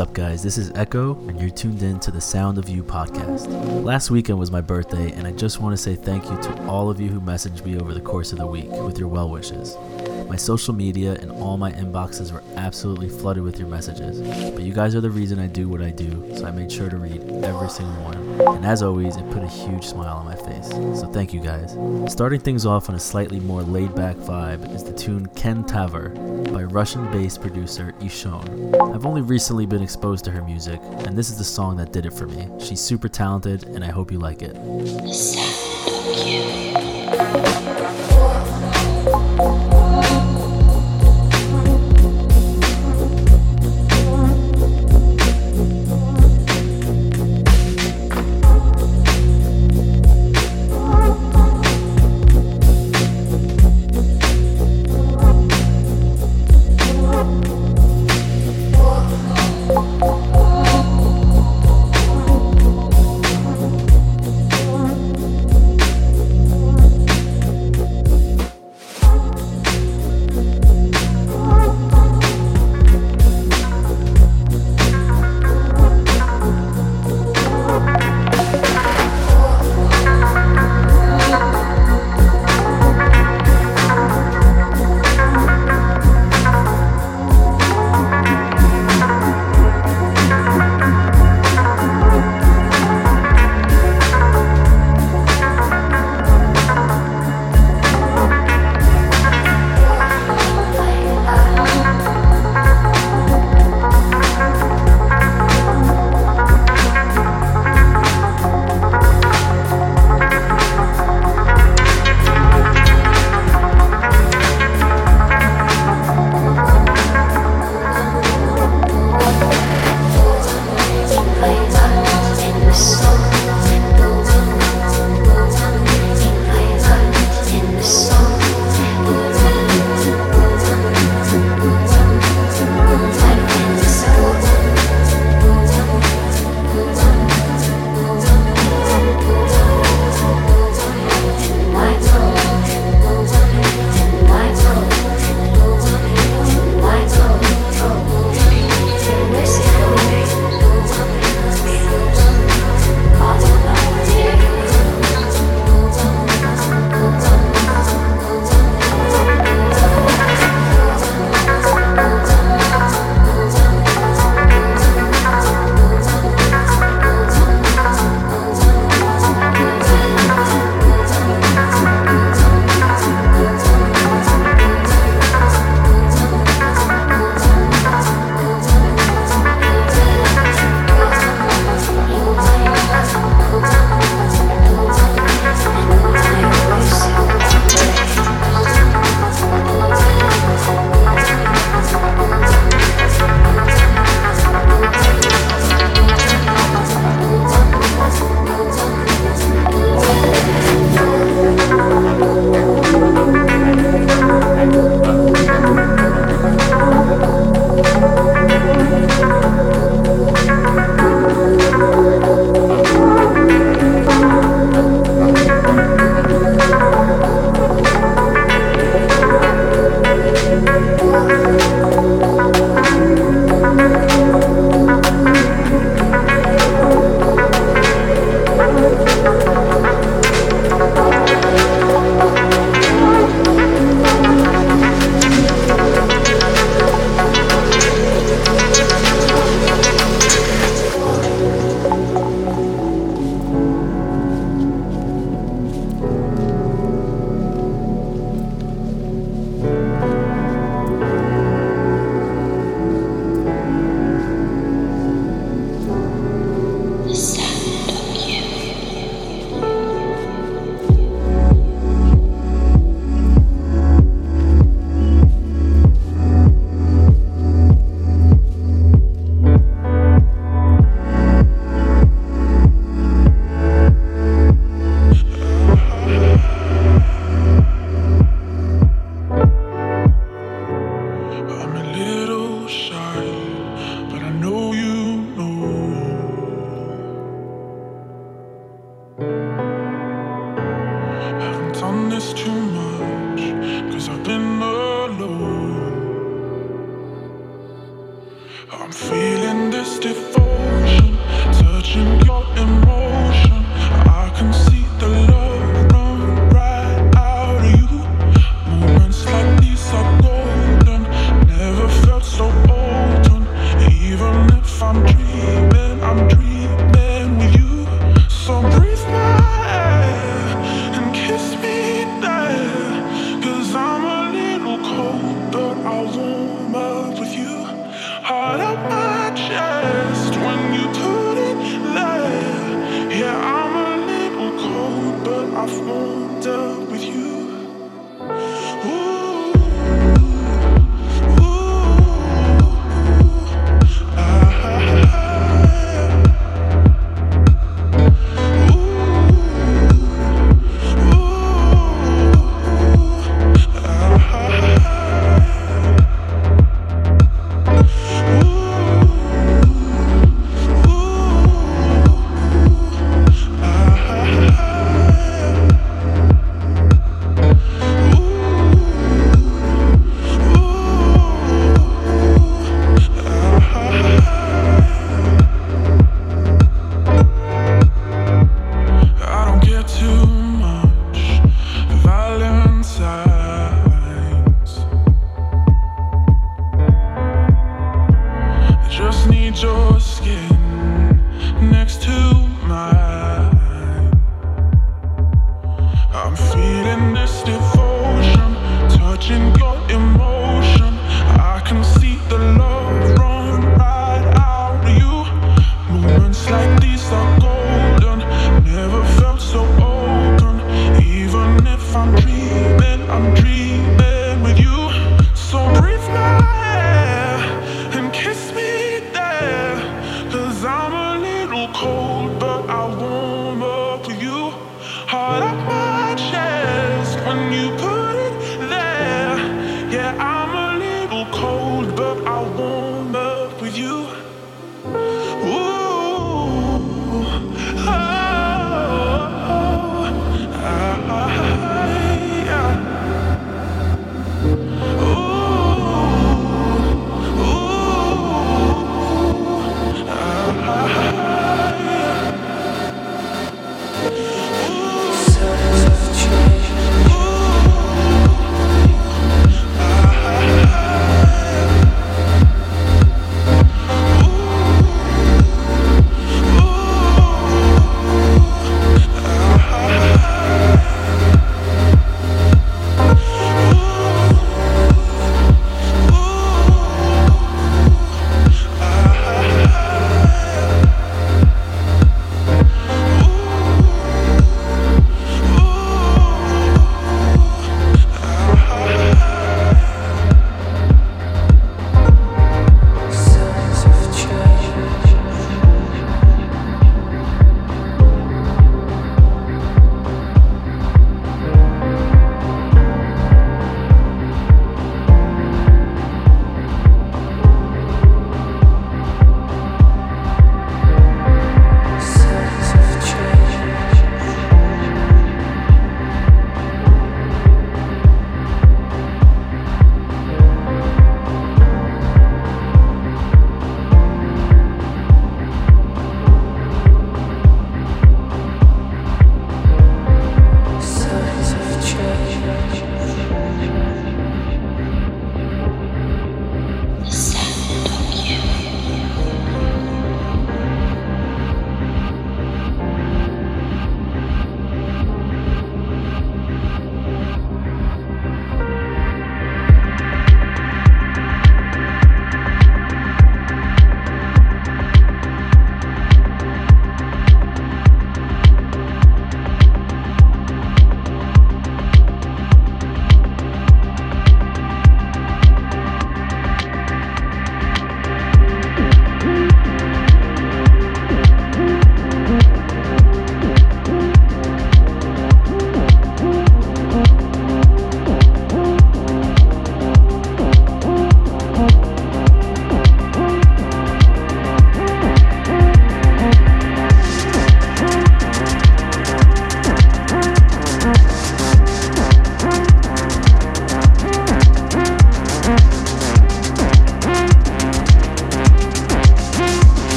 Up, guys? This is Echo, and you're tuned in to the Sound of You podcast. Last weekend was my birthday, and I just want to say thank you to all of you who messaged me over the course of the week with your well wishes. My social media and all my inboxes were absolutely flooded with your messages, but you guys are the reason I do what I do, so I made sure to read every single one. And as always, it put a huge smile on my face, so thank you guys. Starting things off on a slightly more laid back vibe is the tune Ken Tavr Russian based producer Ishome. I've only recently been exposed to her music, and this is the song that did it for me. She's super talented, and I hope you like it.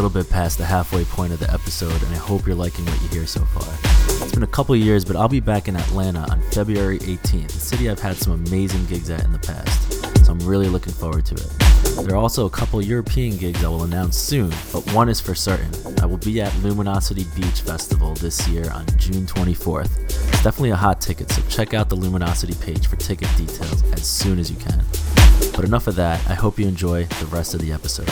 Little bit past the halfway point of the episode, and I hope you're liking what you hear so far. It's been a couple years, but I'll be back in Atlanta on February 18th, a city I've had some amazing gigs at in the past, so I'm really looking forward to it. There are also a couple European gigs I will announce soon, but one is for certain. I will be at Luminosity Beach Festival this year on June 24th. It's definitely a hot ticket, so check out the Luminosity page for ticket details as soon as you can. But enough of that, I hope you enjoy the rest of the episode.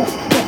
Yeah.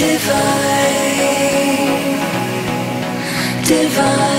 divine, divine.